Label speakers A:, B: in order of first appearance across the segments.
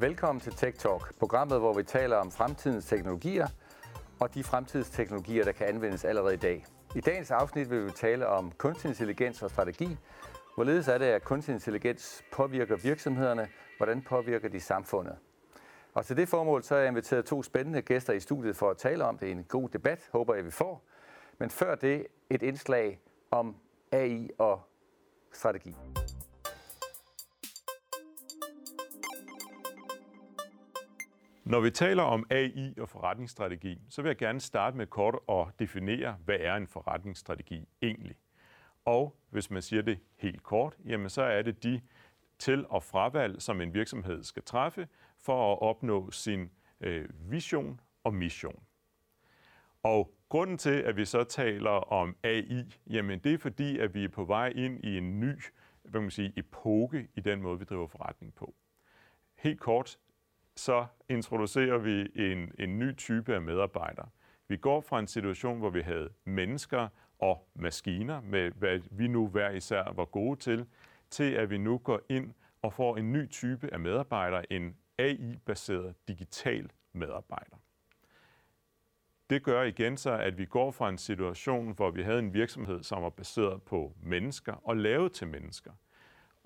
A: Velkommen til Tech Talk, programmet, hvor vi taler om fremtidens teknologier og de fremtidsteknologier, der kan anvendes allerede i dag. I dagens afsnit vil vi tale om kunstig intelligens og strategi. Hvorledes er det, at kunstig intelligens påvirker virksomhederne? Hvordan påvirker de samfundet? Og til det formål så har jeg inviteret to spændende gæster i studiet for at tale om det. En god debat, håber jeg, vi får. Men før det et indslag om AI og strategi.
B: Når vi taler om AI og forretningsstrategi, så vil jeg gerne starte med kort at definere, hvad er en forretningsstrategi egentlig. Og hvis man siger det helt kort, jamen så er det de til- og fravalg, som en virksomhed skal træffe for at opnå sin øh, vision og mission. Og grunden til, at vi så taler om AI, jamen det er fordi, at vi er på vej ind i en ny hvad man sige, epoke i den måde, vi driver forretning på. Helt kort, så introducerer vi en, en ny type af medarbejdere. Vi går fra en situation, hvor vi havde mennesker og maskiner, med hvad vi nu hver især var gode til, til at vi nu går ind og får en ny type af medarbejdere, en AI-baseret digital medarbejder. Det gør igen så, at vi går fra en situation, hvor vi havde en virksomhed, som var baseret på mennesker og lavet til mennesker –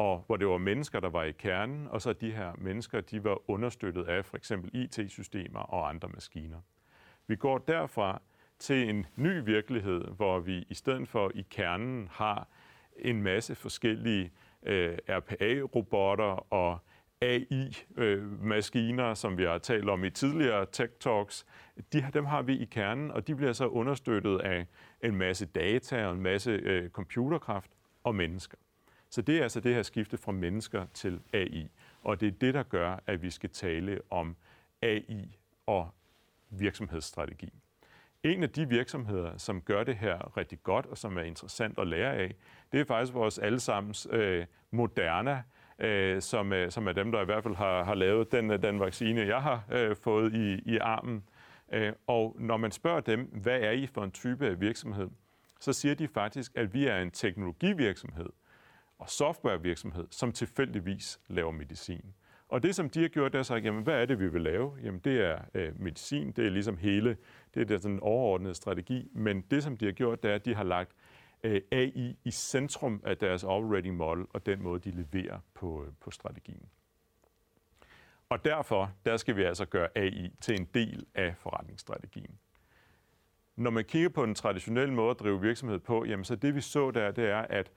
B: og hvor det var mennesker, der var i kernen, og så de her mennesker, de var understøttet af for eksempel IT-systemer og andre maskiner. Vi går derfra til en ny virkelighed, hvor vi i stedet for i kernen har en masse forskellige øh, RPA-robotter og AI-maskiner, øh, som vi har talt om i tidligere Tech Talks, de, dem har vi i kernen, og de bliver så understøttet af en masse data og en masse øh, computerkraft og mennesker. Så det er altså det her skifte fra mennesker til AI. Og det er det, der gør, at vi skal tale om AI og virksomhedsstrategi. En af de virksomheder, som gør det her rigtig godt, og som er interessant at lære af, det er faktisk vores allesammens øh, Moderna, øh, som, øh, som er dem, der i hvert fald har, har lavet den, øh, den vaccine, jeg har øh, fået i, i armen. Øh, og når man spørger dem, hvad er I for en type af virksomhed, så siger de faktisk, at vi er en teknologivirksomhed og softwarevirksomhed, som tilfældigvis laver medicin. Og det, som de har gjort, det er sagt, jamen, hvad er det, vi vil lave? Jamen, det er øh, medicin, det er ligesom hele, det er den overordnede strategi, men det, som de har gjort, det er, at de har lagt øh, AI i centrum af deres operating model, og den måde, de leverer på, øh, på strategien. Og derfor, der skal vi altså gøre AI til en del af forretningsstrategien. Når man kigger på den traditionelle måde at drive virksomhed på, jamen så det vi så der, det er, at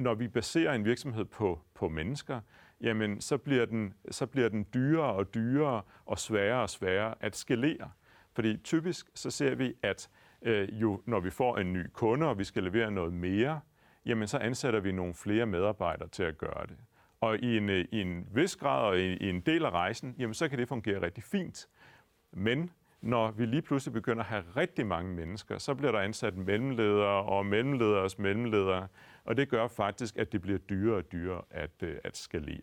B: når vi baserer en virksomhed på, på mennesker, jamen så bliver, den, så bliver den dyrere og dyrere og sværere og sværere at skalere. Fordi typisk så ser vi, at øh, jo når vi får en ny kunde, og vi skal levere noget mere, jamen så ansætter vi nogle flere medarbejdere til at gøre det. Og i en, øh, i en vis grad og i, i en del af rejsen, jamen så kan det fungere rigtig fint. Men når vi lige pludselig begynder at have rigtig mange mennesker, så bliver der ansat mellemledere og mellemlederes mellemledere, og det gør faktisk, at det bliver dyrere og dyrere at, øh, at skalere.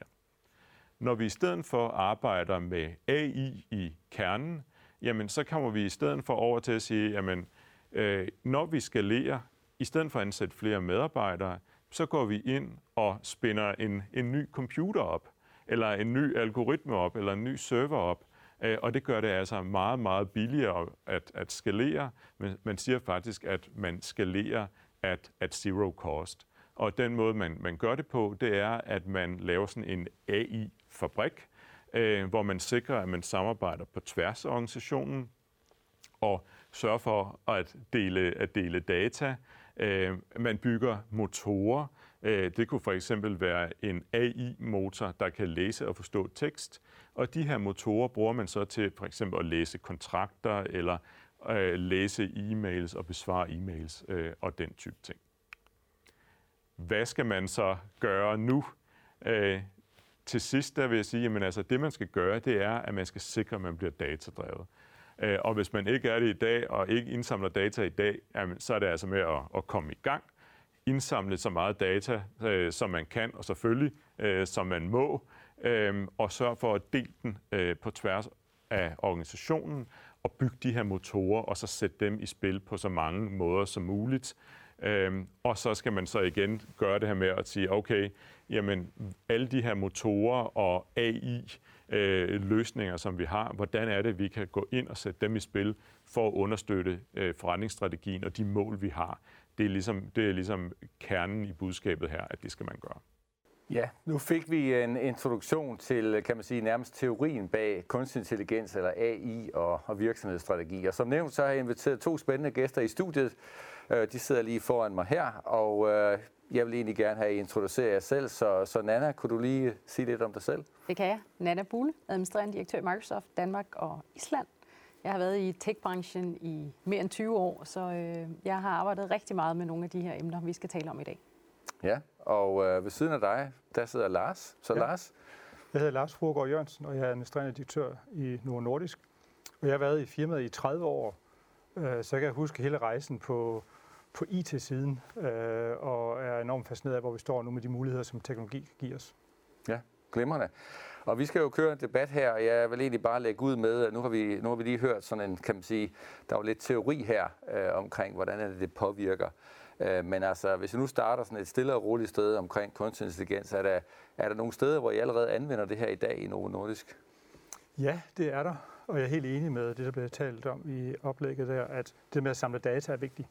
B: Når vi i stedet for arbejder med AI i kernen, jamen så kommer vi i stedet for over til at sige, jamen øh, når vi skalerer, i stedet for at ansætte flere medarbejdere, så går vi ind og spænder en, en ny computer op, eller en ny algoritme op, eller en ny server op, øh, og det gør det altså meget, meget billigere at, at skalere. Men man siger faktisk, at man skalerer at, at zero cost. Og den måde, man, man gør det på, det er, at man laver sådan en AI-fabrik, øh, hvor man sikrer, at man samarbejder på tværs af organisationen og sørger for at dele, at dele data. Øh, man bygger motorer. Øh, det kunne for eksempel være en AI-motor, der kan læse og forstå tekst. Og de her motorer bruger man så til for eksempel at læse kontrakter eller øh, læse e-mails og besvare e-mails øh, og den type ting hvad skal man så gøre nu? Øh, til sidst der vil jeg sige, at altså, det man skal gøre, det er, at man skal sikre, at man bliver datadrevet. Øh, og hvis man ikke er det i dag, og ikke indsamler data i dag, jamen, så er det altså med at, at komme i gang. Indsamle så meget data, øh, som man kan, og selvfølgelig øh, som man må, øh, og sørge for at dele den øh, på tværs af organisationen, at bygge de her motorer, og så sætte dem i spil på så mange måder som muligt, Øhm, og så skal man så igen gøre det her med at sige, okay, jamen alle de her motorer og AI, øh, løsninger, som vi har, hvordan er det, vi kan gå ind og sætte dem i spil for at understøtte øh, forretningsstrategien og de mål, vi har. Det er, ligesom, det er ligesom kernen i budskabet her, at det skal man gøre.
A: Ja, nu fik vi en introduktion til, kan man sige, nærmest teorien bag kunstig intelligens, eller AI og, og virksomhedsstrategi. Og som nævnt, så har jeg inviteret to spændende gæster i studiet. Øh, de sidder lige foran mig her, og øh, jeg vil egentlig gerne have introduceret jer selv. Så, så Nana, kunne du lige sige lidt om dig selv?
C: Det kan jeg. Nana Bule, administrerende direktør i Microsoft Danmark og Island. Jeg har været i tech-branchen i mere end 20 år, så øh, jeg har arbejdet rigtig meget med nogle af de her emner, vi skal tale om i dag.
A: Ja, og øh, ved siden af dig, der sidder Lars. Så ja. Lars?
D: Jeg hedder Lars Frogaard Jørgensen, og jeg er administrerende direktør i Nord Nordisk. Og jeg har været i firmaet i 30 år, øh, så jeg kan huske hele rejsen på, på IT-siden, øh, og er enormt fascineret af, hvor vi står nu med de muligheder, som teknologi giver os.
A: Ja, glimrende. Og vi skal jo køre en debat her, og jeg vil egentlig bare lægge ud med, at nu har vi, nu har vi lige hørt sådan en, kan man sige, der er jo lidt teori her øh, omkring, hvordan det, det påvirker. Øh, men altså, hvis vi nu starter sådan et stille og roligt sted omkring kunstig intelligens, er der, er der nogle steder, hvor I allerede anvender det her i dag i Novo Nordisk?
D: Ja, det er der. Og jeg er helt enig med det, der blev talt om i oplægget der, at det med at samle data er vigtigt.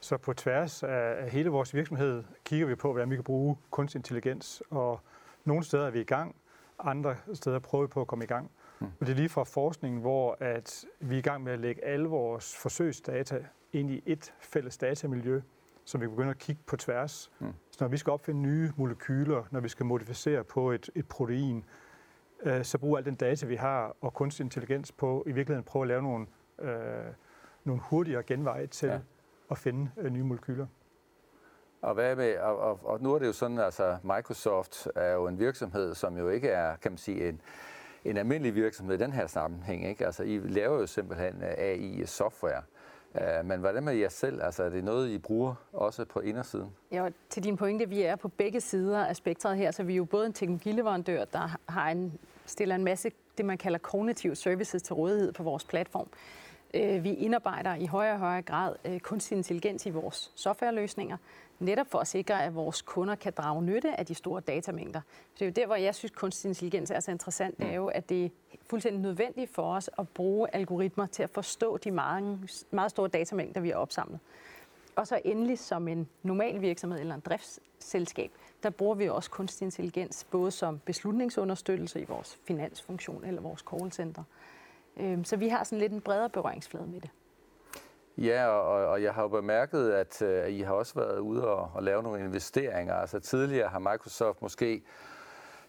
D: Så på tværs af hele vores virksomhed kigger vi på, hvordan vi kan bruge kunstig intelligens, og nogle steder er vi i gang, andre steder prøver vi på at komme i gang. Mm. Og det er lige fra forskningen, hvor at vi er i gang med at lægge alle vores forsøgsdata ind i et fælles datamiljø, som vi begynder at kigge på tværs. Mm. Så når vi skal opfinde nye molekyler, når vi skal modificere på et, et protein, øh, så bruger al den data, vi har, og kunstig intelligens på i virkeligheden prøve at lave nogle, øh, nogle hurtigere genveje til ja. at finde øh, nye molekyler.
A: Og, hvad med, og, og, og nu er det jo sådan, altså Microsoft er jo en virksomhed, som jo ikke er, kan man sige, en, en almindelig virksomhed i den her sammenhæng. Ikke? Altså, I laver jo simpelthen AI-software. Uh, men hvordan med jer selv? Altså, er det noget, I bruger også på indersiden?
C: Ja, til din pointe, vi er på begge sider af spektret her, så vi er jo både en teknologileverandør, der har en, stiller en masse det, man kalder kognitive services til rådighed på vores platform. Uh, vi indarbejder i højere og højere grad uh, kunstig intelligens i vores softwareløsninger, netop for at sikre, at vores kunder kan drage nytte af de store datamængder. Så det er jo der, hvor jeg synes, kunstig intelligens er så interessant, det er jo, at det er fuldstændig nødvendigt for os at bruge algoritmer til at forstå de mange, meget store datamængder, vi har opsamlet. Og så endelig som en normal virksomhed eller en driftsselskab, der bruger vi også kunstig intelligens både som beslutningsunderstøttelse i vores finansfunktion eller vores callcenter. Øhm, så vi har sådan lidt en bredere berøringsflade med det.
A: Ja, og, og jeg har jo bemærket, at øh, at I har også været ude og, og lave nogle investeringer. Altså tidligere har Microsoft måske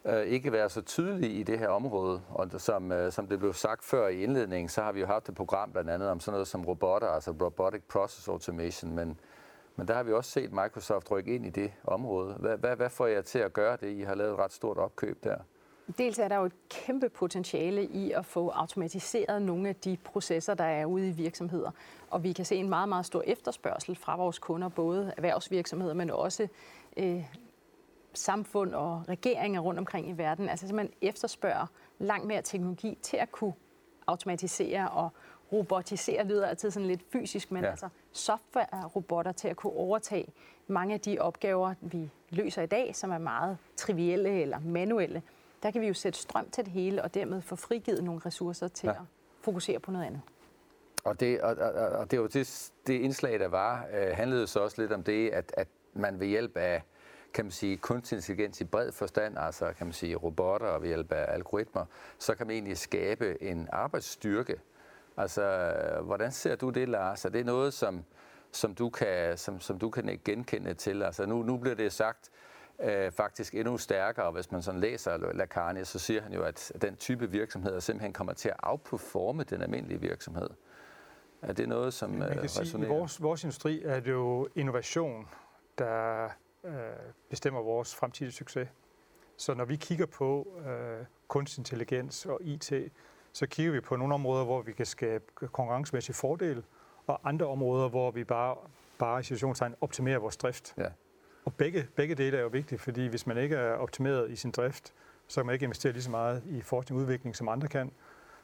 A: øh, ikke været så tydelig i det her område, og som, øh, som det blev sagt før i indledningen, så har vi jo haft et program blandt andet om sådan noget som robotter, altså Robotic Process Automation, men, men der har vi også set Microsoft rykke ind i det område. Hvad, hvad, hvad får jer til at gøre det? I har lavet et ret stort opkøb der.
C: Dels er der jo et kæmpe potentiale i at få automatiseret nogle af de processer, der er ude i virksomheder. Og vi kan se en meget, meget stor efterspørgsel fra vores kunder, både erhvervsvirksomheder, men også øh, samfund og regeringer rundt omkring i verden. Altså simpelthen efterspørger langt mere teknologi til at kunne automatisere og robotisere lyder altid sådan lidt fysisk, men ja. altså software-robotter til at kunne overtage mange af de opgaver, vi løser i dag, som er meget trivielle eller manuelle der kan vi jo sætte strøm til det hele, og dermed få frigivet nogle ressourcer til ja. at fokusere på noget andet.
A: Og det, og, og, og det var det, det indslag, der var, øh, handlede så også lidt om det, at, at man ved hjælp af kan man sige, kunstig intelligens i bred forstand, altså kan man sige robotter og ved hjælp af algoritmer, så kan man egentlig skabe en arbejdsstyrke. Altså, hvordan ser du det, Lars? Er det noget, som, som, du, kan, som, som du kan genkende til? Altså, nu, nu bliver det sagt, øh, faktisk endnu stærkere. Hvis man sådan læser Lacarni, så siger han jo, at den type virksomheder simpelthen kommer til at outperforme den almindelige virksomhed. Er det noget, som Man kan
D: øh, sige, i vores, vores industri er det jo innovation, der øh, bestemmer vores fremtidige succes. Så når vi kigger på øh, kunstig intelligens og IT, så kigger vi på nogle områder, hvor vi kan skabe konkurrencemæssig fordel, og andre områder, hvor vi bare, bare i situationstegn optimerer vores drift. Ja. Og begge, begge dele er jo vigtige, fordi hvis man ikke er optimeret i sin drift, så kan man ikke investere lige så meget i forskning og udvikling, som andre kan.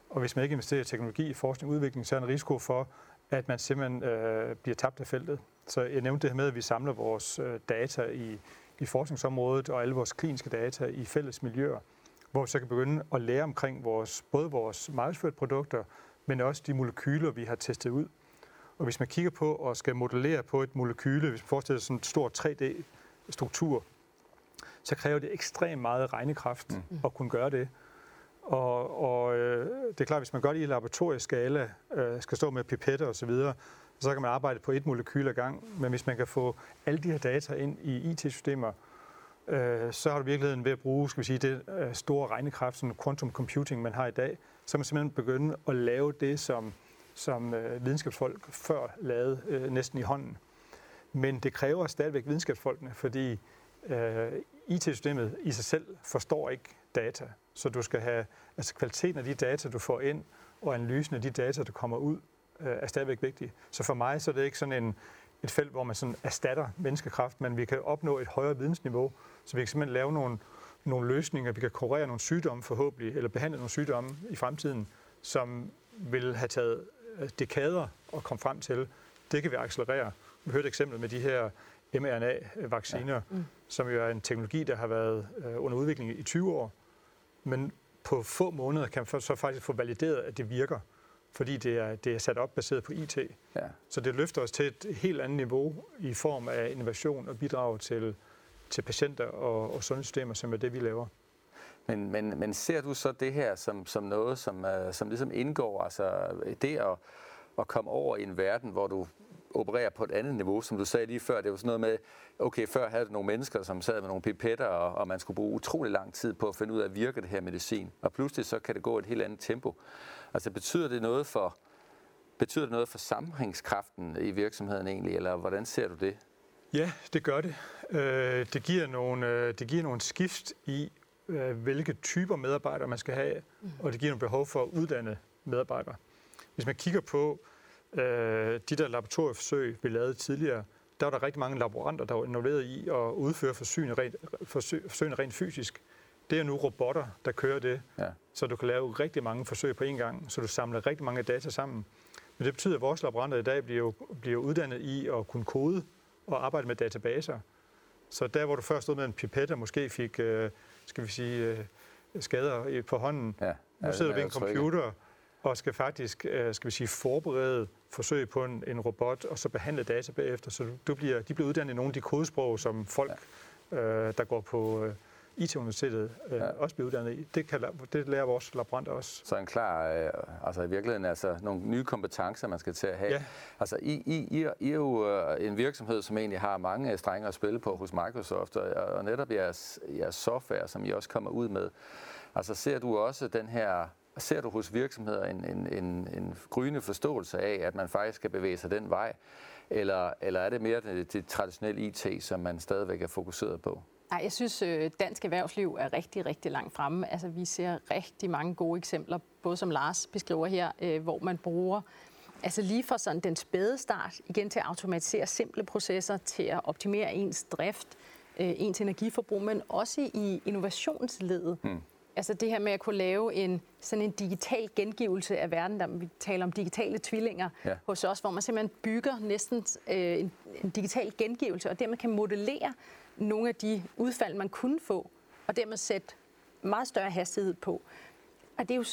D: Og hvis man ikke investerer i teknologi i forskning og udvikling, så er der en risiko for, at man simpelthen øh, bliver tabt af feltet. Så jeg nævnte det her med, at vi samler vores øh, data i, i forskningsområdet og alle vores kliniske data i fælles miljøer, hvor vi så kan begynde at lære omkring vores, både vores markedsførte produkter, men også de molekyler, vi har testet ud. Og hvis man kigger på og skal modellere på et molekyle, hvis man forestiller sig sådan en stor 3D-struktur, så kræver det ekstremt meget regnekraft mm. at kunne gøre det. Og, og øh, det er klart, hvis man gør det i laboratorieskala, øh, skal stå med pipetter osv., så, så kan man arbejde på et molekyl ad gang. Men hvis man kan få alle de her data ind i IT-systemer, øh, så har du virkeligheden ved at bruge skal vi sige, det øh, store regnekraft, som quantum computing, man har i dag, så kan man simpelthen begynde at lave det, som, som øh, videnskabsfolk før lavede øh, næsten i hånden. Men det kræver stadigvæk videnskabsfolkene, fordi øh, IT-systemet i sig selv forstår ikke data. Så du skal have, altså kvaliteten af de data, du får ind, og analysen af de data, der kommer ud, øh, er stadigvæk vigtig. Så for mig så er det ikke sådan en, et felt, hvor man sådan erstatter menneskekraft, men vi kan opnå et højere vidensniveau, så vi kan simpelthen lave nogle, nogle løsninger, vi kan kurere nogle sygdomme forhåbentlig, eller behandle nogle sygdomme i fremtiden, som vil have taget dekader at komme frem til. Det kan vi accelerere. Vi hørte eksempel med de her mRNA-vacciner, ja. mm. som jo er en teknologi, der har været øh, under udvikling i 20 år. Men på få måneder kan man så faktisk få valideret, at det virker, fordi det er, det er sat op baseret på IT. Ja. Så det løfter os til et helt andet niveau i form af innovation og bidrag til, til patienter og, og sundhedssystemer, som er det, vi laver.
A: Men, men, men ser du så det her som, som noget, som, uh, som ligesom indgår, altså det at, at komme over i en verden, hvor du opererer på et andet niveau, som du sagde lige før. Det var sådan noget med, okay, før havde du nogle mennesker, som sad med nogle pipetter, og, og man skulle bruge utrolig lang tid på at finde ud af, virker det her medicin. Og pludselig så kan det gå et helt andet tempo. Altså betyder det noget for, betyder det noget for sammenhængskraften i virksomheden egentlig, eller hvordan ser du det?
D: Ja, det gør det. Øh, det, giver nogle, øh, det giver nogle skift i, hvilke typer medarbejdere man skal have, mm. og det giver nogle behov for at uddanne medarbejdere. Hvis man kigger på Øh, de der laboratorieforsøg, vi lavede tidligere, der var der rigtig mange laboranter, der var involveret i at udføre forsøgene rent, forsøg, forsøgene rent fysisk. Det er nu robotter, der kører det, ja. så du kan lave rigtig mange forsøg på én gang, så du samler rigtig mange data sammen. Men det betyder, at vores laboranter i dag bliver, bliver uddannet i at kunne kode og arbejde med databaser. Så der, hvor du først stod med en pipette og måske fik, øh, skal vi sige, øh, skader på hånden, ja. Ja, nu sidder du ved en computer, og skal faktisk øh, skal vi sige, forberede forsøg på en, en robot, og så behandle data bagefter. Så du bliver, de bliver uddannet i nogle af de kodesprog, som folk, ja. øh, der går på øh, IT-universitetet, øh, ja. også bliver uddannet i. Det, kan, det lærer vores laboranter også.
A: Så en klar, øh, altså i virkeligheden, altså nogle nye kompetencer, man skal til at have. Ja. Altså I, I, I, I er jo øh, en virksomhed, som egentlig har mange strenge at spille på hos Microsoft, og, og netop jeres, jeres software, som I også kommer ud med. Altså ser du også den her ser du hos virksomheder en, en, en, en gryende forståelse af, at man faktisk skal bevæge sig den vej? Eller, eller er det mere det, det traditionelle IT, som man stadigvæk er fokuseret på?
C: Nej, jeg synes, øh, dansk erhvervsliv er rigtig, rigtig langt fremme. Altså, vi ser rigtig mange gode eksempler, både som Lars beskriver her, øh, hvor man bruger Altså lige fra sådan den spæde start, igen til at automatisere simple processer, til at optimere ens drift, øh, ens energiforbrug, men også i innovationsledet. Hmm. Altså det her med at kunne lave en sådan en digital gengivelse af verden, der vi taler om digitale tvillinger ja. hos os, hvor man simpelthen bygger næsten øh, en, en digital gengivelse, og dermed kan modellere nogle af de udfald, man kunne få, og dermed sætte meget større hastighed på. Og det er jo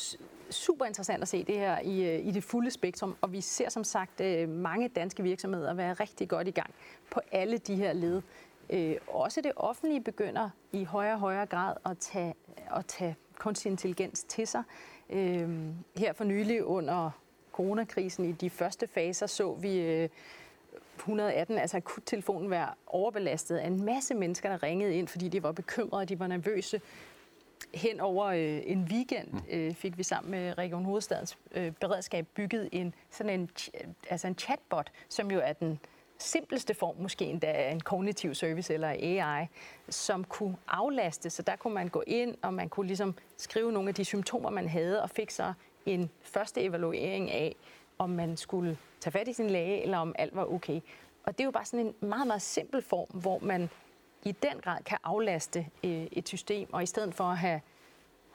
C: super interessant at se det her i, øh, i det fulde spektrum, og vi ser som sagt øh, mange danske virksomheder være rigtig godt i gang på alle de her led. Øh, også det offentlige begynder i højere og højere grad at tage, at tage kunstig intelligens til sig. Øh, her for nylig under coronakrisen i de første faser så vi øh, 118, altså akuttelefonen, være overbelastet af en masse mennesker, der ringede ind, fordi de var bekymrede, de var nervøse. Hen over øh, en weekend mm. øh, fik vi sammen med Region Hovedstadens øh, beredskab bygget en sådan en, altså en chatbot, som jo er den simpleste form, måske endda en kognitiv service eller AI, som kunne aflaste. Så der kunne man gå ind, og man kunne ligesom skrive nogle af de symptomer, man havde, og fik så en første evaluering af, om man skulle tage fat i sin læge, eller om alt var okay. Og det er jo bare sådan en meget, meget simpel form, hvor man i den grad kan aflaste øh, et system, og i stedet for at have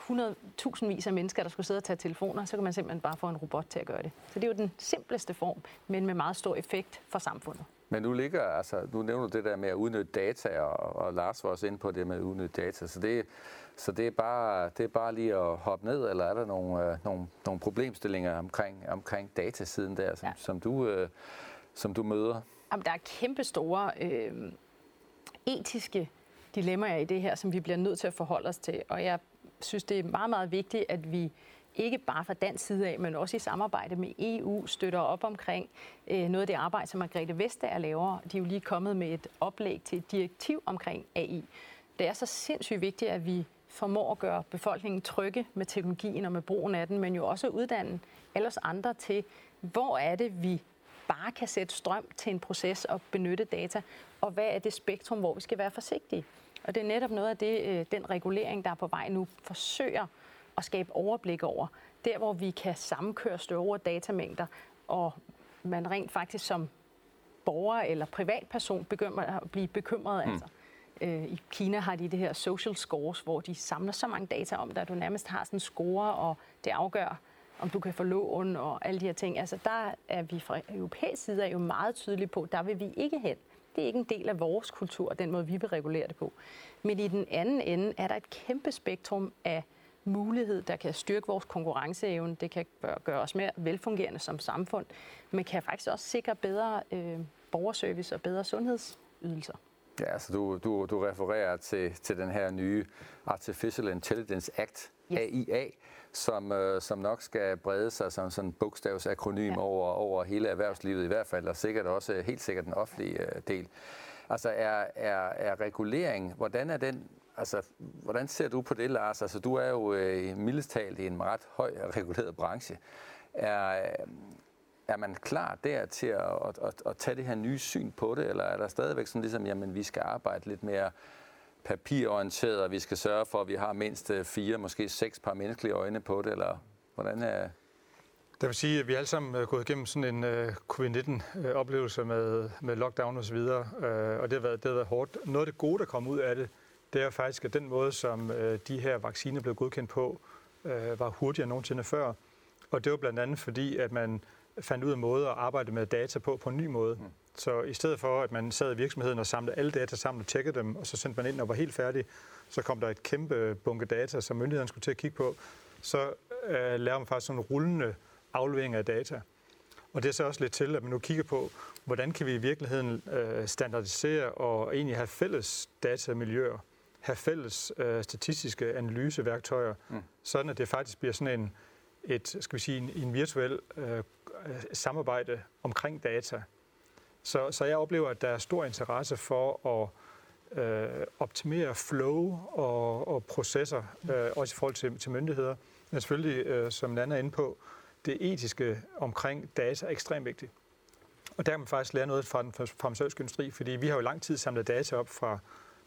C: 100.000 vis af mennesker, der skulle sidde og tage telefoner, så kan man simpelthen bare få en robot til at gøre det. Så det er jo den simpleste form, men med meget stor effekt for samfundet.
A: Men nu ligger, altså, nu nævner du det der med at udnytte data, og, og Lars var også inde på det med at udnytte data, så det, så det er bare, det er bare lige at hoppe ned, eller er der nogle, øh, nogle, nogle problemstillinger omkring, omkring datasiden der, som, ja. som, du, øh, som du møder?
C: Jamen, der er kæmpe store øh, etiske dilemmaer i det her, som vi bliver nødt til at forholde os til. Og jeg synes, det er meget, meget vigtigt, at vi ikke bare fra dansk side af, men også i samarbejde med EU, støtter op omkring øh, noget af det arbejde, som Margrethe Vestager laver. De er jo lige kommet med et oplæg til et direktiv omkring AI. Det er så sindssygt vigtigt, at vi formår at gøre befolkningen trygge med teknologien og med brugen af den, men jo også uddanne alle os andre til, hvor er det, vi bare kan sætte strøm til en proces og benytte data, og hvad er det spektrum, hvor vi skal være forsigtige. Og det er netop noget af det, øh, den regulering, der er på vej nu, forsøger at skabe overblik over. Der, hvor vi kan sammenkøre større datamængder, og man rent faktisk som borger eller privatperson begynder at blive bekymret. Mm. Altså. Øh, I Kina har de det her social scores, hvor de samler så mange data om dig, at du nærmest har sådan en score, og det afgør, om du kan få lån og alle de her ting. Altså der er vi fra europæisk side er jo meget tydelige på, der vil vi ikke hen. Det er ikke en del af vores kultur, den måde, vi vil regulere det på. Men i den anden ende er der et kæmpe spektrum af mulighed, der kan styrke vores konkurrenceevne. Det kan gøre os mere velfungerende som samfund, men kan faktisk også sikre bedre øh, borgerservice og bedre sundhedsydelser.
A: Ja, altså du, du, du refererer til, til den her nye Artificial Intelligence Act, yes. AIA, som, øh, som nok skal brede sig som sådan en bogstavsakronym ja. over, over hele erhvervslivet i hvert fald, og sikkert også helt sikkert den offentlige øh, del. Altså er, er, er regulering, hvordan er den Altså, hvordan ser du på det, Lars? Altså, du er jo øh, mildest talt i en ret høj reguleret branche. Er, øh, er man klar der til at, at, at, at tage det her nye syn på det, eller er der stadigvæk sådan ligesom, jamen, vi skal arbejde lidt mere papirorienteret, og vi skal sørge for, at vi har mindst øh, fire, måske seks par menneskelige øjne på det, eller hvordan er...
D: Det vil sige, at vi alle sammen er gået igennem sådan en øh, covid-19-oplevelse øh, med, med lockdown osv., og, og det, har været, det har været hårdt. Noget af det gode, der kom ud af det, det er faktisk, at den måde, som de her vacciner blev godkendt på, var hurtigere end nogensinde før. Og det var blandt andet fordi, at man fandt ud af måder at arbejde med data på på en ny måde. Mm. Så i stedet for, at man sad i virksomheden og samlede alle data sammen og tjekkede dem, og så sendte man ind og var helt færdig, så kom der et kæmpe bunke data, som myndighederne skulle til at kigge på. Så øh, laver man faktisk sådan en rullende aflevering af data. Og det er så også lidt til, at man nu kigger på, hvordan kan vi i virkeligheden øh, standardisere og egentlig have fælles datamiljøer, have fælles øh, statistiske analyseværktøjer, mm. sådan at det faktisk bliver sådan en, et, skal vi sige, en, en virtuel øh, samarbejde omkring data. Så, så jeg oplever, at der er stor interesse for at øh, optimere flow og, og processer, øh, også i forhold til, til myndigheder. Men selvfølgelig, øh, som Nana er inde på, det etiske omkring data er ekstremt vigtigt. Og der kan man faktisk lære noget fra den farmaceutiske industri, fordi vi har jo lang tid samlet data op fra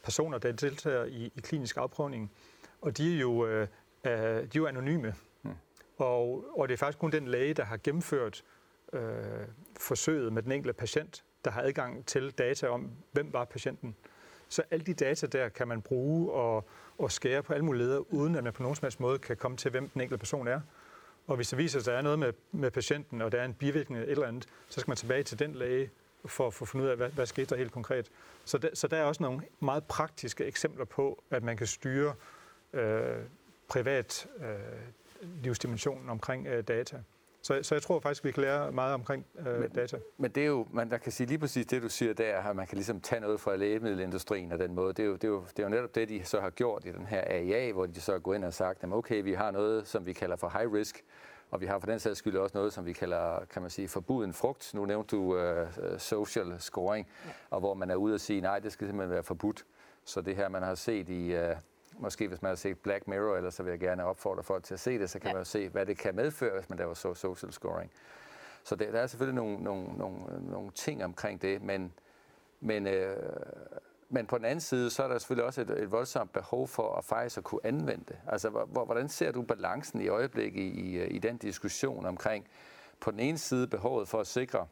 D: personer, der deltager i, i klinisk afprøvning, og de er jo, øh, øh de er jo anonyme. Og, og det er faktisk kun den læge, der har gennemført øh, forsøget med den enkelte patient, der har adgang til data om, hvem var patienten. Så alle de data der kan man bruge og, og skære på alle mulige leder, uden at man på nogen som helst måde kan komme til, hvem den enkelte person er. Og hvis det viser sig, at der er noget med, med patienten, og der er en bivirkning eller et eller andet, så skal man tilbage til den læge for at få fundet ud af, hvad, hvad skete der helt konkret. Så der, så der er også nogle meget praktiske eksempler på, at man kan styre øh, privat øh, livsdimensionen omkring øh, data. Så, så jeg tror faktisk, vi kan lære meget omkring øh, men, data.
A: Men det er jo, man der kan sige lige præcis det, du siger der, at man kan ligesom tage noget fra lægemiddelindustrien af den måde. Det er, jo, det, er jo, det er jo netop det, de så har gjort i den her AIA, hvor de så er gået ind og sagt, at okay, vi har noget, som vi kalder for high risk, og vi har for den sags skyld også noget, som vi kalder, kan man sige, forbuden frugt. Nu nævnte du uh, social scoring, ja. og hvor man er ude og sige, nej, det skal simpelthen være forbudt. Så det her, man har set i, uh, måske hvis man har set Black Mirror, eller så vil jeg gerne opfordre folk til at se det, så kan ja. man jo se, hvad det kan medføre, hvis man laver så social scoring. Så det, der er selvfølgelig nogle, nogle, nogle, nogle ting omkring det, men, men, øh, men på den anden side, så er der selvfølgelig også et, et voldsomt behov for at faktisk at kunne anvende det. Altså, hvor, hvordan ser du balancen i øjeblikket i, i, i den diskussion omkring på den ene side behovet for at sikre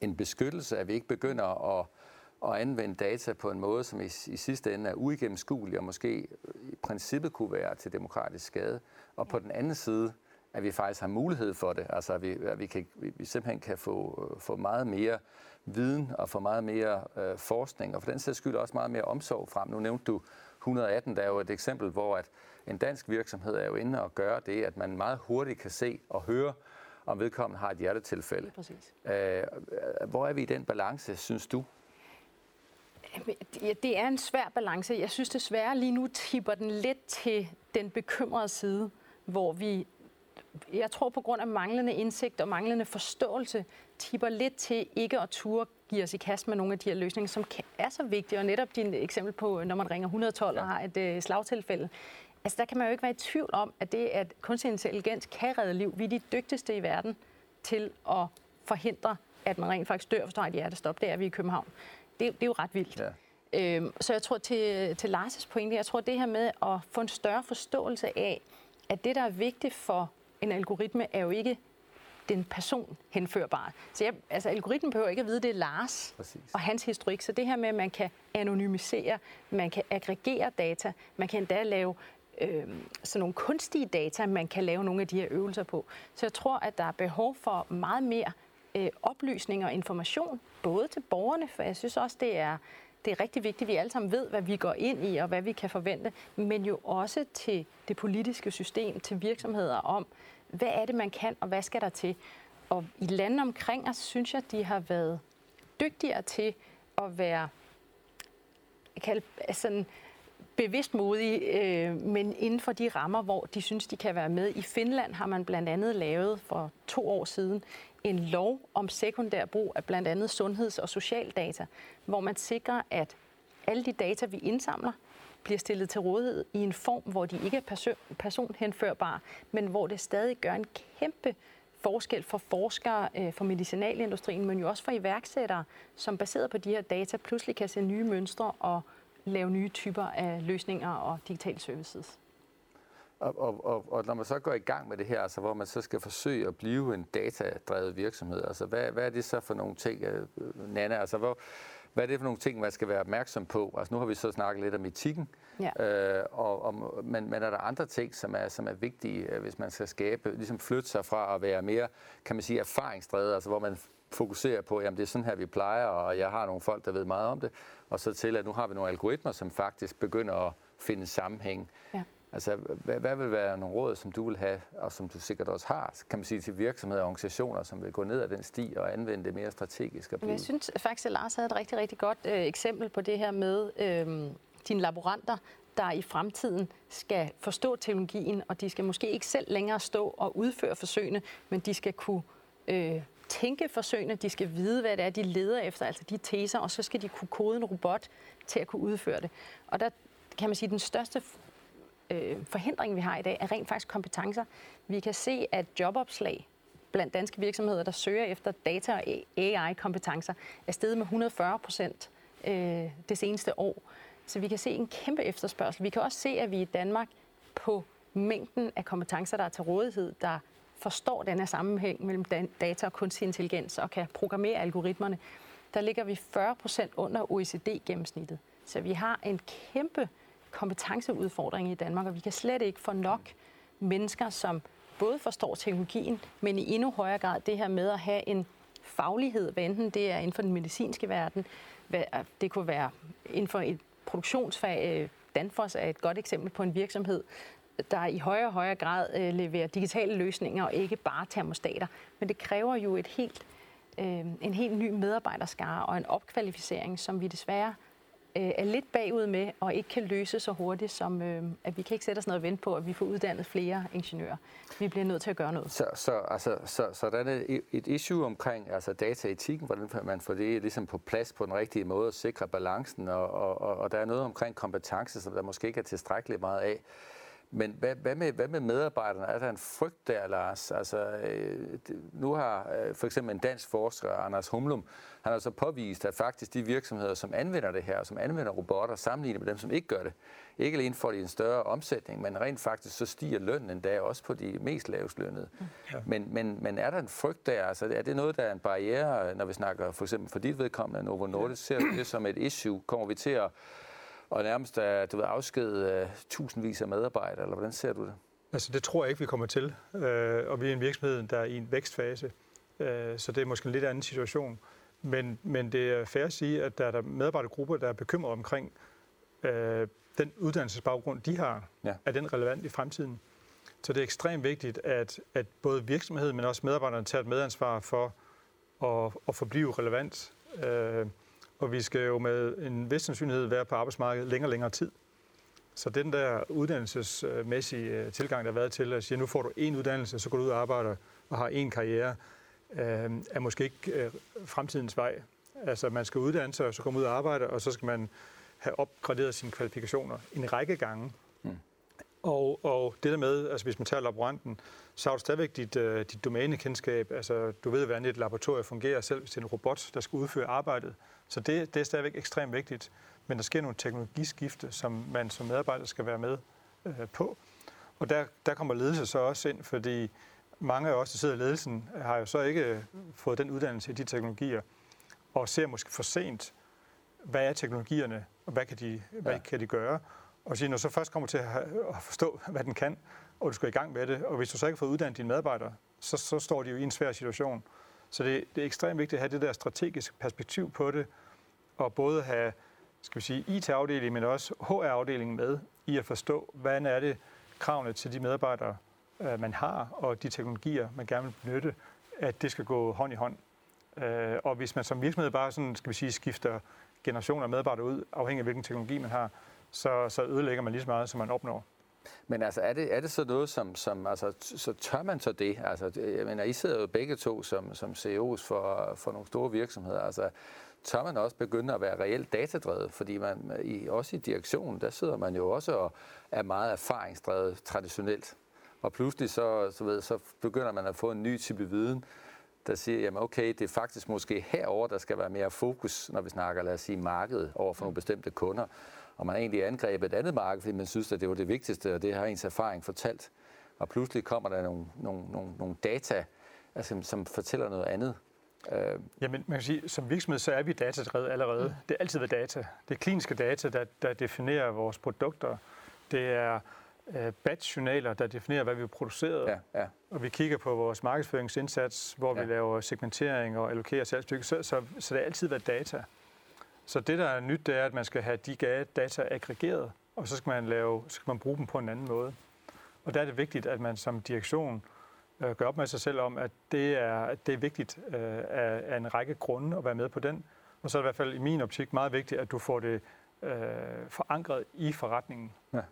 A: en beskyttelse, at vi ikke begynder at at anvende data på en måde, som i, i sidste ende er uigennemskuelig og måske i princippet kunne være til demokratisk skade. Og på den anden side, at vi faktisk har mulighed for det. Altså, at vi, at vi, kan, vi simpelthen kan få, få meget mere viden og få meget mere øh, forskning, og for den sags skyld også meget mere omsorg frem. Nu nævnte du 118, der er jo et eksempel, hvor at en dansk virksomhed er jo inde og gøre det, at man meget hurtigt kan se og høre, om vedkommende har et hjertetilfælde.
C: Præcis.
A: Øh, hvor er vi i den balance, synes du?
C: Det er en svær balance. Jeg synes desværre lige nu tipper den lidt til den bekymrede side, hvor vi, jeg tror på grund af manglende indsigt og manglende forståelse, tipper lidt til ikke at turde give os i kast med nogle af de her løsninger, som er så vigtige. Og netop din eksempel på, når man ringer 112 ja. og har et øh, slagtilfælde. Altså der kan man jo ikke være i tvivl om, at det, at kunstig intelligens kan redde liv, vi er de dygtigste i verden til at forhindre, at man rent faktisk dør, hvis du har et hjertestop. Det er vi i København. Det, det er jo ret vildt. Ja. Øhm, så jeg tror til, til Lars' pointe, jeg tror det her med at få en større forståelse af, at det, der er vigtigt for en algoritme, er jo ikke den person henførbare. Så jeg, altså, algoritmen behøver ikke at vide, det er Lars Præcis. og hans historik. Så det her med, at man kan anonymisere, man kan aggregere data, man kan endda lave øh, sådan nogle kunstige data, man kan lave nogle af de her øvelser på. Så jeg tror, at der er behov for meget mere øh, oplysning og information, både til borgerne, for jeg synes også, det er, det er rigtig vigtigt, at vi alle sammen ved, hvad vi går ind i og hvad vi kan forvente, men jo også til det politiske system, til virksomheder om, hvad er det, man kan, og hvad skal der til? Og i lande omkring os, synes jeg, de har været dygtigere til at være kalde, altså sådan, bevidst modige, øh, men inden for de rammer, hvor de synes, de kan være med. I Finland har man blandt andet lavet for to år siden en lov om sekundær brug af blandt andet sundheds- og socialdata, hvor man sikrer, at alle de data, vi indsamler, bliver stillet til rådighed i en form, hvor de ikke er personhenførbare, men hvor det stadig gør en kæmpe forskel for forskere, øh, for medicinalindustrien, men jo også for iværksættere, som baseret på de her data pludselig kan se nye mønstre og lave nye typer af løsninger og digitale services.
A: Og, og, og, og når man så går i gang med det her, altså hvor man så skal forsøge at blive en datadrevet virksomhed, altså hvad, hvad er det så for nogle ting, øh, Nana, altså hvor, hvad er det for nogle ting, man skal være opmærksom på? Altså nu har vi så snakket lidt om etikken, ja. øh, og, og, men, men er der andre ting, som er, som er vigtige, øh, hvis man skal skabe, ligesom flytte sig fra at være mere, kan man sige, erfaringsdrevet, altså hvor man fokuserer på, jamen det er sådan her, vi plejer, og jeg har nogle folk, der ved meget om det, og så til, at nu har vi nogle algoritmer, som faktisk begynder at finde sammenhæng. Ja. Altså, hvad, hvad vil være nogle råd, som du vil have, og som du sikkert også har, kan man sige, til virksomheder og organisationer, som vil gå ned ad den sti og anvende det mere strategisk?
C: Blive... Jeg synes faktisk, at Lars havde et rigtig, rigtig godt øh, eksempel på det her med øh, dine laboranter, der i fremtiden skal forstå teknologien, og de skal måske ikke selv længere stå og udføre forsøgene, men de skal kunne øh, tænke forsøgene, de skal vide, hvad det er, de leder efter, altså de teser, og så skal de kunne kode en robot til at kunne udføre det. Og der kan man sige, at den største øh, forhindring, vi har i dag, er rent faktisk kompetencer. Vi kan se, at jobopslag blandt danske virksomheder, der søger efter data- og AI-kompetencer, er steget med 140 procent øh, det seneste år. Så vi kan se en kæmpe efterspørgsel. Vi kan også se, at vi i Danmark på mængden af kompetencer, der er til rådighed, der forstår den her sammenhæng mellem data og kunstig intelligens og kan programmere algoritmerne, der ligger vi 40 procent under OECD-gennemsnittet. Så vi har en kæmpe kompetenceudfordring i Danmark, og vi kan slet ikke få nok mennesker, som både forstår teknologien, men i endnu højere grad det her med at have en faglighed, hvad enten det er inden for den medicinske verden, hvad, det kunne være inden for et produktionsfag. Øh, Danfoss er et godt eksempel på en virksomhed, der i højere og højere grad øh, leverer digitale løsninger og ikke bare termostater. Men det kræver jo et helt, øh, en helt ny medarbejderskare og en opkvalificering, som vi desværre øh, er lidt bagud med og ikke kan løse så hurtigt, som øh, at vi kan ikke sætte os noget og vente på, at vi får uddannet flere ingeniører. Vi bliver nødt til at gøre noget.
A: Så, så, altså, så, så der er et issue omkring altså dataetikken, hvordan man får det ligesom på plads på den rigtige måde og sikre balancen, og, og, og, og der er noget omkring kompetence, som der måske ikke er tilstrækkeligt meget af. Men hvad, hvad, med, hvad med medarbejderne? Er der en frygt der, Lars? Altså, øh, nu har øh, for eksempel en dansk forsker, Anders Humlum, han har så påvist, at faktisk de virksomheder, som anvender det her, som anvender robotter, sammenlignet med dem, som ikke gør det, ikke alene får de en større omsætning, men rent faktisk så stiger lønnen endda også på de mest lavest lønnede. Ja. Men, men, men er der en frygt der? Altså, er det noget, der er en barriere, når vi snakker for eksempel for dit vedkommende, Novo Nordisk, ser du det som et issue? Kommer vi til at og nærmest er, du ved, afskede uh, tusindvis af medarbejdere, eller hvordan ser du det?
D: Altså det tror jeg ikke, vi kommer til. Øh, og vi er en virksomhed, der er i en vækstfase. Øh, så det er måske en lidt anden situation. Men, men det er fair at sige, at der er der medarbejdergrupper, der er bekymret omkring øh, den uddannelsesbaggrund, de har. Ja. Er den relevant i fremtiden? Så det er ekstremt vigtigt, at, at både virksomheden, men også medarbejderne tager et medansvar for at, at forblive relevant. Øh, og vi skal jo med en vis sandsynlighed være på arbejdsmarkedet længere og længere tid. Så den der uddannelsesmæssige øh, tilgang, der har været til at sige, nu får du en uddannelse, så går du ud og arbejder og har en karriere, øh, er måske ikke øh, fremtidens vej. Altså man skal uddanne sig, og så komme ud og arbejde, og så skal man have opgraderet sine kvalifikationer en række gange. Og, og det der med, altså hvis man tager laboranten, så har du stadigvæk dit, uh, dit domænekendskab. Altså du ved, hvordan et laboratorium fungerer, selv hvis det er en robot, der skal udføre arbejdet. Så det, det er stadigvæk ekstremt vigtigt. Men der sker nogle teknologiskifte, som man som medarbejder skal være med uh, på. Og der, der kommer ledelse så også ind, fordi mange af os, der sidder i ledelsen, har jo så ikke fået den uddannelse i de teknologier, og ser måske for sent, hvad er teknologierne, og hvad kan de, hvad ja. kan de gøre. Og sige, når du så først kommer til at, at forstå, hvad den kan, og du skal i gang med det, og hvis du så ikke har fået uddannet dine medarbejdere, så, så står de jo i en svær situation. Så det, det er ekstremt vigtigt at have det der strategiske perspektiv på det, og både have skal vi sige, IT-afdelingen, men også HR-afdelingen med i at forstå, hvad er det kravene til de medarbejdere, øh, man har, og de teknologier, man gerne vil benytte, at det skal gå hånd i hånd. Øh, og hvis man som virksomhed bare sådan, skal vi sige, skifter generationer af medarbejdere ud, afhængig af hvilken teknologi man har, så, så ødelægger man lige så meget, som man opnår.
A: Men altså, er det, er det så noget, som, som altså, så tør man så det? Altså, jeg mener, I sidder jo begge to som, som CEOs for, for nogle store virksomheder. Altså, tør man også begynde at være reelt datadrevet? Fordi man, i, også i direktionen, der sidder man jo også og er meget erfaringsdrevet traditionelt. Og pludselig så, så, ved, så begynder man at få en ny type viden, der siger, jamen okay, det er faktisk måske herover der skal være mere fokus, når vi snakker, lad os sige, markedet over for nogle bestemte kunder. Og man egentlig angrebet et andet marked, fordi man synes, at det var det vigtigste, og det har ens erfaring fortalt. Og pludselig kommer der nogle, nogle, nogle, nogle data, altså, som fortæller noget andet.
D: Øh. Jamen, man kan sige, som virksomhed, så er vi datadrevet allerede. Mm. Det er altid ved data. Det er kliniske data, der, der definerer vores produkter. Det er øh, batch-journaler, der definerer, hvad vi har produceret. Ja, ja. Og vi kigger på vores markedsføringsindsats, hvor ja. vi laver segmentering og allokerer salgsstykker. Så, så, så det er altid været data. Så det, der er nyt, det er, at man skal have de data aggregeret, og så skal man, lave, så skal man bruge dem på en anden måde. Og der er det vigtigt, at man som direktion øh, gør op med sig selv om, at det er, det er vigtigt øh, af, af en række grunde at være med på den. Og så er det i hvert fald i min optik meget vigtigt, at du får det øh, forankret i forretningen. Ja.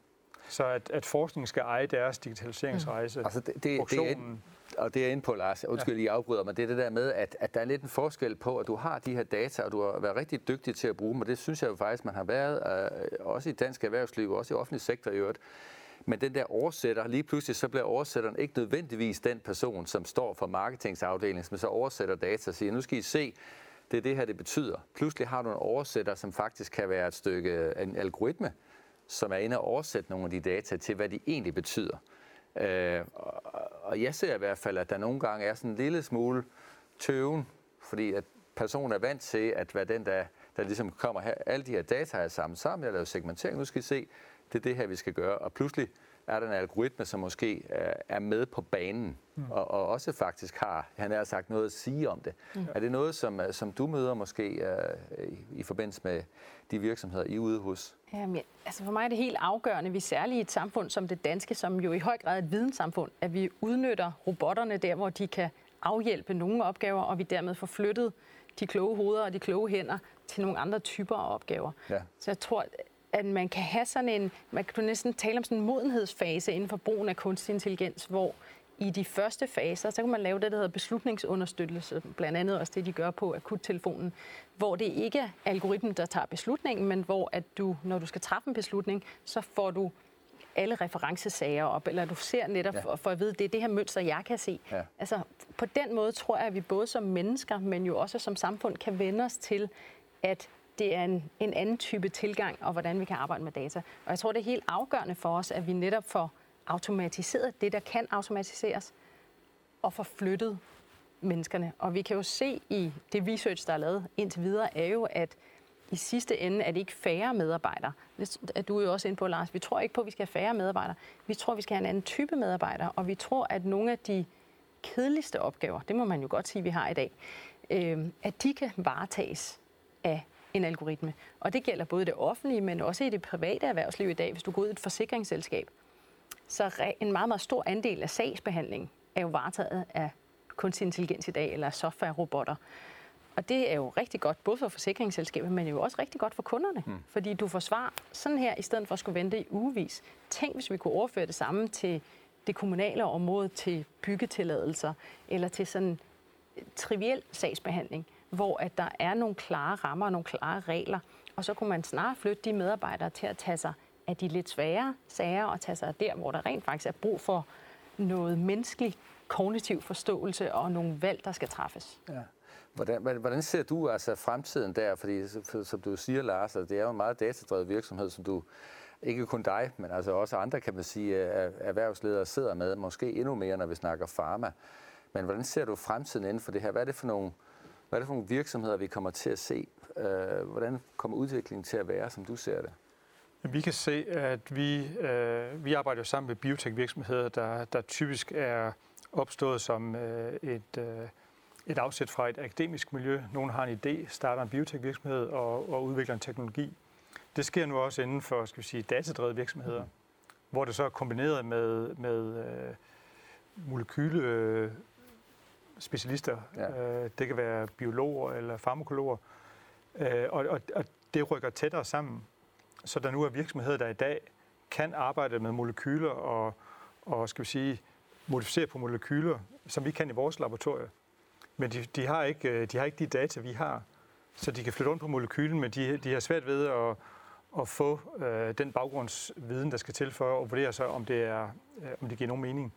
D: Så at, at forskningen skal eje deres digitaliseringsrejse. Mm. Altså det, det,
A: det er, og det er inde på, Lars, undskyld. I afbryder mig, det er det der med, at, at der er lidt en forskel på, at du har de her data, og du har været rigtig dygtig til at bruge dem, og det synes jeg jo faktisk, man har været, øh, også i dansk erhvervsliv, også i offentlig sektor i øvrigt. Men den der oversætter, lige pludselig så bliver oversætteren ikke nødvendigvis den person, som står for marketingsafdelingen, som så oversætter data og siger, nu skal I se, det er det her, det betyder. Pludselig har du en oversætter, som faktisk kan være et stykke, en algoritme, som er inde og oversætte nogle af de data til, hvad de egentlig betyder. Øh, og jeg ser i hvert fald, at der nogle gange er sådan en lille smule tøven, fordi at personen er vant til, at hvad den der, der ligesom kommer her, alle de her data er sammen sammen, jeg laver segmentering, nu skal I se, det er det her, vi skal gøre. Og pludselig er der en algoritme, som måske er med på banen, mm. og, og også faktisk har, han har sagt, noget at sige om det. Mm. Er det noget, som, som du møder måske uh, i, i forbindelse med de virksomheder, I er ude hos?
C: Jamen, altså for mig er det helt afgørende, vi særligt i et samfund som det danske, som jo i høj grad er et videnssamfund, at vi udnytter robotterne der, hvor de kan afhjælpe nogle opgaver, og vi dermed får flyttet de kloge hoveder og de kloge hænder til nogle andre typer af opgaver. Ja. Så jeg tror, at man kan have sådan en, man kan næsten tale om sådan en modenhedsfase inden for brugen af kunstig intelligens, hvor i de første faser, så kan man lave det, der hedder beslutningsunderstøttelse, blandt andet også det, de gør på akuttelefonen, hvor det ikke er algoritmen, der tager beslutningen, men hvor at du, når du skal træffe en beslutning, så får du alle referencesager op, eller du ser netop ja. for, at vide, det er det her mønster, jeg kan se. Ja. Altså, på den måde tror jeg, at vi både som mennesker, men jo også som samfund, kan vende os til, at det er en, en anden type tilgang, og hvordan vi kan arbejde med data. Og jeg tror, det er helt afgørende for os, at vi netop får automatiseret det, der kan automatiseres, og får flyttet menneskerne. Og vi kan jo se i det research, der er lavet indtil videre, er jo, at i sidste ende er det ikke færre medarbejdere. Det er du jo også ind på, Lars. Vi tror ikke på, at vi skal have færre medarbejdere. Vi tror, vi skal have en anden type medarbejdere, og vi tror, at nogle af de kedeligste opgaver, det må man jo godt sige, vi har i dag, øh, at de kan varetages af en algoritme. Og det gælder både det offentlige, men også i det private erhvervsliv i dag. Hvis du går ud i et forsikringsselskab, så en meget, meget stor andel af sagsbehandling er jo varetaget af kunstig intelligens i dag, eller software-robotter. Og det er jo rigtig godt, både for forsikringsselskabet, men jo også rigtig godt for kunderne. Mm. Fordi du får svar sådan her, i stedet for at skulle vente i ugevis. Tænk, hvis vi kunne overføre det samme til det kommunale område, til byggetilladelser, eller til sådan triviel sagsbehandling, hvor at der er nogle klare rammer og nogle klare regler. Og så kunne man snart flytte de medarbejdere til at tage sig af de lidt svære sager, og tage sig af der, hvor der rent faktisk er brug for noget menneskelig kognitiv forståelse og nogle valg, der skal træffes. Ja.
A: Hvordan, hvordan ser du altså fremtiden der? Fordi som du siger, Lars, altså, det er jo en meget datadrevet virksomhed, som du ikke kun dig, men altså også andre, kan man sige, øh, erhvervsledere sidder med, måske endnu mere, når vi snakker pharma. Men hvordan ser du fremtiden inden for det her? Hvad er det for nogle, hvad er det for nogle virksomheder, vi kommer til at se? Øh, hvordan kommer udviklingen til at være, som du ser det?
D: Vi kan se, at vi, øh, vi arbejder sammen med biotech-virksomheder, der, der typisk er opstået som øh, et, øh, et afsæt fra et akademisk miljø. Nogle har en idé, starter en biotech-virksomhed og, og udvikler en teknologi. Det sker nu også inden for skal vi sige, datadrevet virksomheder, mm. hvor det så er kombineret med, med øh, molekyle øh, specialister. Ja. Øh, det kan være biologer eller farmakologer. Øh, og, og, og det rykker tættere sammen, så der nu er virksomheder, der i dag kan arbejde med molekyler og, og skal vi sige, modificere på molekyler, som vi kan i vores laboratorier. Men de, de, har ikke, øh, de har ikke de data, vi har. Så de kan flytte rundt på molekylen, men de, de har svært ved at, at få øh, den baggrundsviden, der skal til for at vurdere så, om det, er, øh, om det giver nogen mening.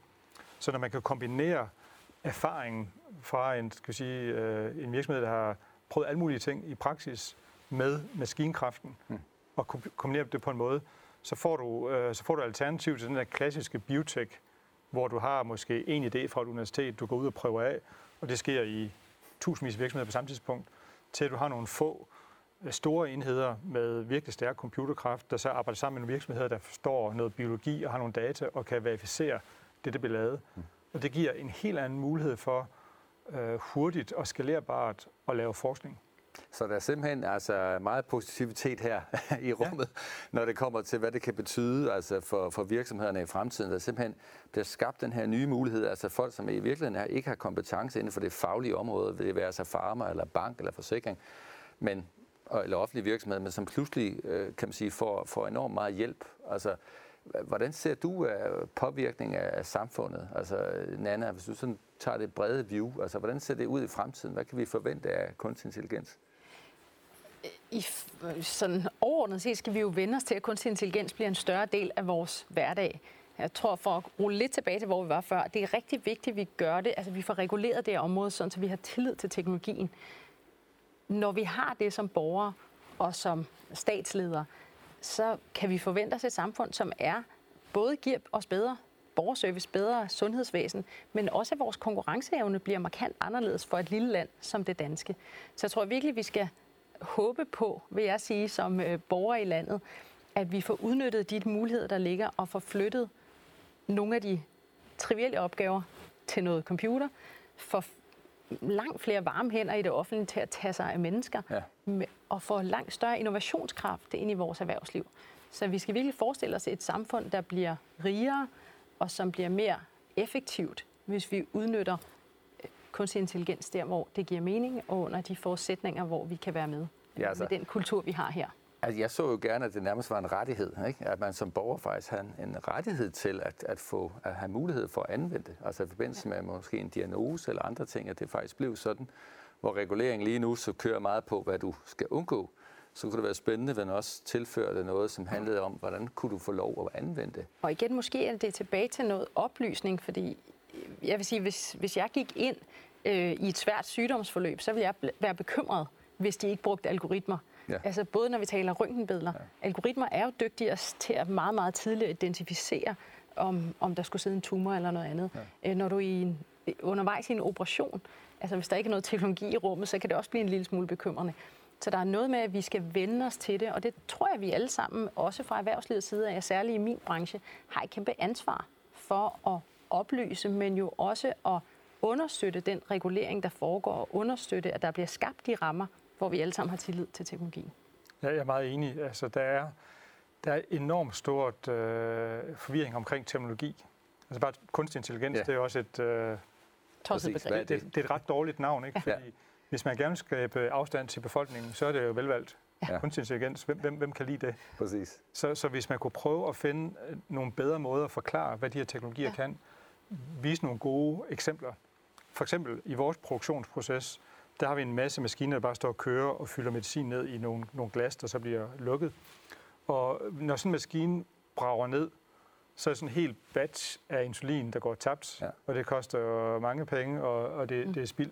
D: Så når man kan kombinere erfaringen fra en, skal vi sige, øh, en virksomhed, der har prøvet alle mulige ting i praksis med maskinkraften, mm. og kombinere det på en måde, så får du, øh, så får du alternativ til den der klassiske biotech, hvor du har måske en idé fra et universitet, du går ud og prøver af, og det sker i tusindvis af virksomheder på samme tidspunkt, til at du har nogle få øh, store enheder med virkelig stærk computerkraft, der så arbejder sammen med nogle virksomheder, der forstår noget biologi og har nogle data og kan verificere det, der bliver lavet. Mm. Og det giver en helt anden mulighed for øh, hurtigt og skalerbart at lave forskning.
A: Så der er simpelthen altså meget positivitet her i rummet, ja. når det kommer til, hvad det kan betyde altså for, for virksomhederne i fremtiden. Der simpelthen bliver skabt den her nye mulighed, altså folk, som i virkeligheden er, ikke har kompetence inden for det faglige område, vil det være sig farmer eller bank eller forsikring, men, eller offentlig virksomhed, men som pludselig, øh, kan man sige, får, får enormt meget hjælp. Altså, Hvordan ser du øh, påvirkning af samfundet? Altså, Nana, hvis du sådan tager det brede view, altså, hvordan ser det ud i fremtiden? Hvad kan vi forvente af kunstig intelligens?
C: I sådan overordnet set skal vi jo vende os til, at kunstig intelligens bliver en større del af vores hverdag. Jeg tror, for at rulle lidt tilbage til, hvor vi var før, det er rigtig vigtigt, at vi gør det, altså vi får reguleret det her område, sådan, så vi har tillid til teknologien. Når vi har det som borgere og som statsledere, så kan vi forvente os et samfund, som er både giver os bedre borgerservice, bedre sundhedsvæsen, men også at vores konkurrenceevne bliver markant anderledes for et lille land som det danske. Så jeg tror virkelig, vi skal håbe på, vil jeg sige, som øh, borgere i landet, at vi får udnyttet de muligheder, der ligger, og får flyttet nogle af de trivielle opgaver til noget computer, for langt flere varme hænder i det offentlige til at tage sig af mennesker, ja. og få langt større innovationskraft ind i vores erhvervsliv. Så vi skal virkelig forestille os et samfund, der bliver rigere, og som bliver mere effektivt, hvis vi udnytter øh, kunstig intelligens der, hvor det giver mening, og under de forudsætninger, hvor vi kan være med. Ja, altså. Med den kultur, vi har her.
A: Altså, jeg så jo gerne, at det nærmest var en rettighed, ikke? at man som borger faktisk har en, en rettighed til at, at, få, at have mulighed for at anvende det. Altså i forbindelse med måske en diagnose eller andre ting, at det faktisk blev sådan, hvor reguleringen lige nu så kører meget på, hvad du skal undgå. Så kunne det være spændende, hvis man også tilførte noget, som handlede om, hvordan kunne du få lov at anvende det.
C: Og igen, måske er det tilbage til noget oplysning, fordi jeg vil sige, hvis, hvis jeg gik ind øh, i et svært sygdomsforløb, så ville jeg være bekymret, hvis de ikke brugte algoritmer. Ja. Altså både når vi taler røntgenbilleder. Ja. Algoritmer er jo dygtige til at meget, meget tidligt identificere, om, om der skulle sidde en tumor eller noget andet. Ja. Øh, når du i en, undervejs i en operation, altså hvis der ikke er noget teknologi i rummet, så kan det også blive en lille smule bekymrende. Så der er noget med, at vi skal vende os til det, og det tror jeg, vi alle sammen, også fra erhvervslivets side af, særligt i min branche, har et kæmpe ansvar for at oplyse, men jo også at understøtte den regulering, der foregår, og understøtte, at der bliver skabt de rammer, hvor vi alle sammen har tillid til teknologien.
D: Ja, jeg er meget enig. Altså, der er, der er enormt stort øh, forvirring omkring teknologi. Altså bare kunstig intelligens, ja. det er også et... Øh,
C: Tosset begreb.
D: Det, det, det er et ret dårligt navn, ikke?
A: Ja.
D: Fordi hvis man gerne vil skabe afstand til befolkningen, så er det jo velvalgt. Ja. Kunstig intelligens, hvem, hvem, hvem kan lide det?
A: Præcis.
D: Så, så hvis man kunne prøve at finde øh, nogle bedre måder at forklare, hvad de her teknologier ja. kan, vise nogle gode eksempler. For eksempel i vores produktionsproces, der har vi en masse maskiner, der bare står og kører og fylder medicin ned i nogle, nogle glas, der så bliver lukket. Og når sådan en maskine brager ned, så er sådan en helt batch af insulin, der går tabt, ja. og det koster mange penge, og, og det, mm. det er spild.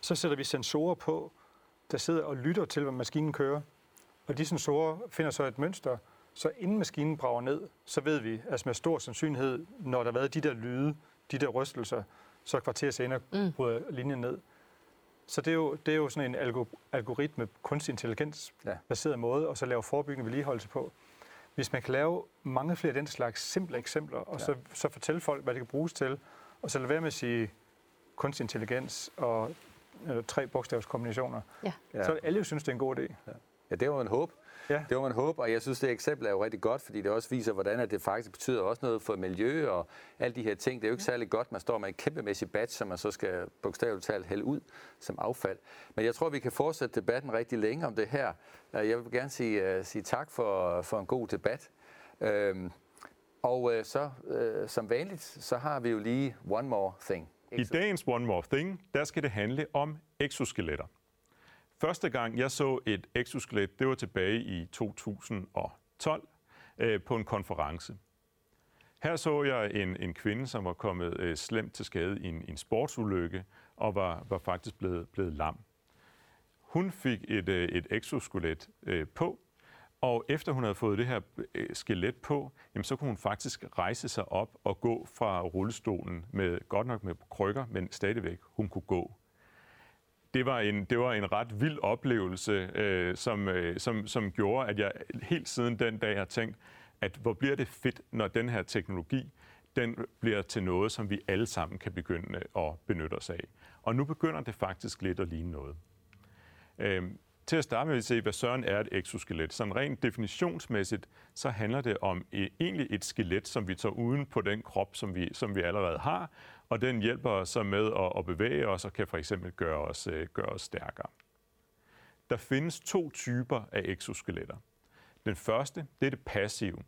D: Så sætter vi sensorer på, der sidder og lytter til, hvad maskinen kører. Og de sensorer finder så et mønster, så inden maskinen brager ned, så ved vi, altså med stor sandsynlighed, når der har været de der lyde, de der rystelser, så kvarter senere mm. bryder linjen ned. Så det er jo, det er jo sådan en algoritme, kunstig intelligens baseret ja. måde, og så lave forebyggende vedligeholdelse på. Hvis man kan lave mange flere af den slags simple eksempler, og ja. så, så fortælle folk, hvad det kan bruges til, og så lade være med at sige kunstig intelligens og eller tre bogstavskombinationer, ja. så alle synes, det er en god idé.
A: Ja, ja det var en håb. Ja. Det var man håbe, og jeg synes, det eksempel er jo rigtig godt, fordi det også viser, hvordan at det faktisk betyder også noget for miljø og alle de her ting. Det er jo ikke særlig godt, man står med en kæmpemæssig batch, som man så skal bogstaveligt talt hælde ud som affald. Men jeg tror, vi kan fortsætte debatten rigtig længe om det her. Jeg vil gerne sige, uh, sige tak for, for en god debat. Øhm, og uh, så, uh, som vanligt, så har vi jo lige one more thing.
B: I dagens One More Thing, der skal det handle om exoskeletter. Første gang jeg så et exoskelet, det var tilbage i 2012 øh, på en konference. Her så jeg en, en kvinde, som var kommet øh, slemt til skade i en, en sportsulykke og var, var faktisk blevet, blevet lam. Hun fik et, øh, et exoskelet øh, på, og efter hun havde fået det her øh, skelet på, jamen, så kunne hun faktisk rejse sig op og gå fra rullestolen, med, godt nok med krykker, men stadigvæk hun kunne gå det var en, det var en ret vild oplevelse, øh, som, øh, som, som gjorde, at jeg helt siden den dag har tænkt, at hvor bliver det fedt, når den her teknologi, den bliver til noget, som vi alle sammen kan begynde at benytte os af. Og nu begynder det faktisk lidt at ligne noget. Øh, til at starte med at se, hvad søren er et exoskelet. Sådan rent definitionsmæssigt, så handler det om et, egentlig et skelet, som vi tager uden på den krop, som vi, som vi allerede har, og den hjælper os så med at, at bevæge os og kan for eksempel gøre os, øh, gøre os stærkere. Der findes to typer af exoskeletter. Den første, det er det passive.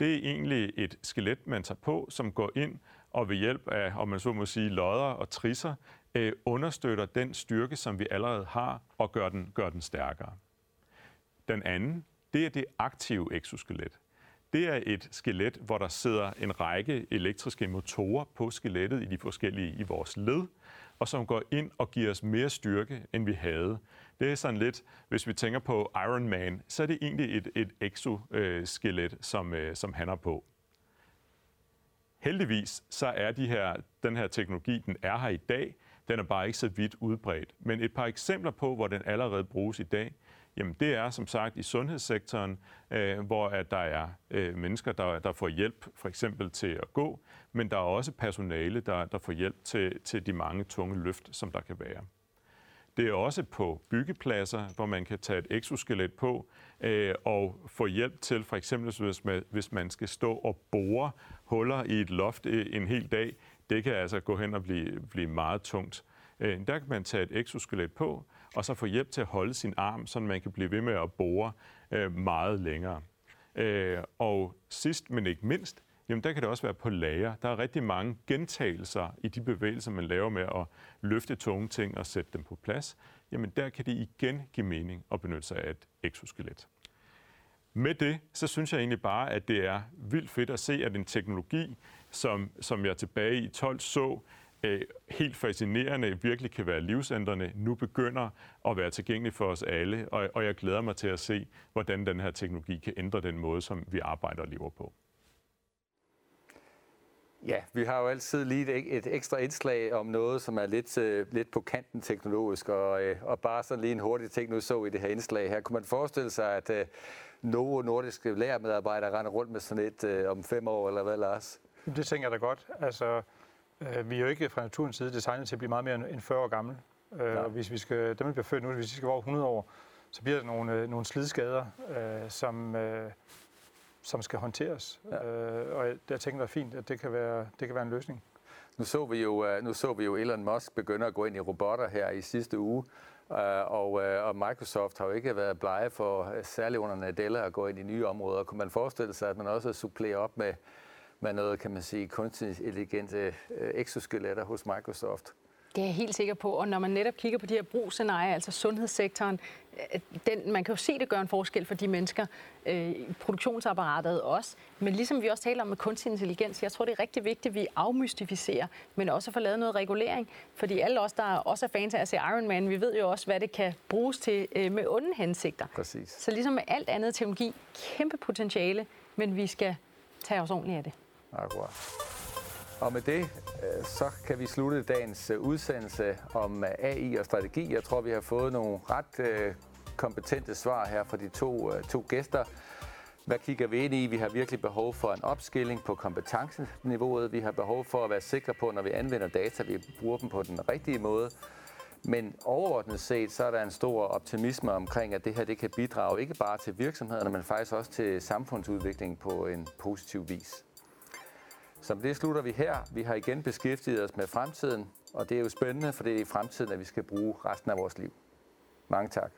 B: Det er egentlig et skelet, man tager på, som går ind og ved hjælp af, om man så må sige, lodder og trisser, øh, understøtter den styrke, som vi allerede har, og gør den, gør den stærkere. Den anden, det er det aktive exoskelet. Det er et skelet, hvor der sidder en række elektriske motorer på skelettet i de forskellige i vores led, og som går ind og giver os mere styrke, end vi havde. Det er sådan lidt, hvis vi tænker på Iron Man, så er det egentlig et, et exoskelet, som, øh, som han er på. Heldigvis så er de her, den her teknologi, den er her i dag, den er bare ikke så vidt udbredt. Men et par eksempler på, hvor den allerede bruges i dag, Jamen det er som sagt i sundhedssektoren, øh, hvor at der er øh, mennesker, der, der får hjælp for eksempel til at gå, men der er også personale, der, der får hjælp til, til de mange tunge løft, som der kan være. Det er også på byggepladser, hvor man kan tage et exoskelet på øh, og få hjælp til, for eksempel hvis man, hvis man skal stå og bore huller i et loft øh, en hel dag. Det kan altså gå hen og blive, blive meget tungt. Øh, der kan man tage et exoskelet på, og så få hjælp til at holde sin arm, så man kan blive ved med at bore øh, meget længere. Øh, og sidst, men ikke mindst, jamen der kan det også være på lager. Der er rigtig mange gentagelser i de bevægelser, man laver med at løfte tunge ting og sætte dem på plads. Jamen der kan det igen give mening at benytte sig af et exoskelet. Med det, så synes jeg egentlig bare, at det er vildt fedt at se, at en teknologi, som, som jeg tilbage i 12 så, øh, helt fascinerende, virkelig kan være livsændrende, nu begynder at være tilgængelig for os alle, og, og jeg glæder mig til at se, hvordan den her teknologi kan ændre den måde, som vi arbejder og lever på.
A: Ja, vi har jo altid lige et, et ekstra indslag om noget, som er lidt, øh, lidt på kanten teknologisk, og, øh, og bare sådan lige en hurtig ting, nu så i det her indslag her. Kunne man forestille sig, at øh, Novo Nordiske lærermedarbejdere render rundt med sådan et øh, om fem år, eller hvad, Lars?
D: Det tænker jeg da godt. Altså, uh, vi er jo ikke fra naturens side designet til at blive meget mere end 40 år gammel. Uh, og hvis vi skal, dem, der bliver født nu, hvis vi skal være over 100 år, så bliver der nogle, uh, nogle slidskader, uh, som... Uh, som skal håndteres. Ja. Øh, og jeg tænker, er fint, at det kan være, det kan være en løsning.
A: Nu så, vi jo, øh, nu så vi jo Elon Musk begynde at gå ind i robotter her i sidste uge, øh, og, øh, og Microsoft har jo ikke været blege for, særligt under Nadella, at gå ind i nye områder. Kunne man forestille sig, at man også supplerer op med, med noget, kan man sige, kunstig intelligente exoskeletter hos Microsoft?
C: Det er jeg helt sikker på, og når man netop kigger på de her brugsscenarier, altså sundhedssektoren, øh, den, man kan jo se, det gør en forskel for de mennesker, øh, produktionsapparatet også. Men ligesom vi også taler om med kunstig intelligens, jeg tror, det er rigtig vigtigt, at vi afmystificerer, men også får lavet noget regulering. Fordi alle os, der også er fans af at se Iron Man, vi ved jo også, hvad det kan bruges til øh, med onde hensigter.
A: Præcis.
C: Så ligesom med alt andet teknologi, kæmpe potentiale, men vi skal tage os ordentligt af det.
A: Akkurat. Og med det, øh, så kan vi slutte dagens øh, udsendelse om øh, AI og strategi. Jeg tror, vi har fået nogle ret kompetente svar her fra de to, to gæster. Hvad kigger vi ind i? Vi har virkelig behov for en opskilling på kompetenceniveauet. Vi har behov for at være sikre på, når vi anvender data, vi bruger dem på den rigtige måde. Men overordnet set, så er der en stor optimisme omkring, at det her det kan bidrage ikke bare til virksomhederne, men faktisk også til samfundsudviklingen på en positiv vis. Så det slutter vi her. Vi har igen beskæftiget os med fremtiden, og det er jo spændende, for det er i fremtiden, at vi skal bruge resten af vores liv. Mange tak.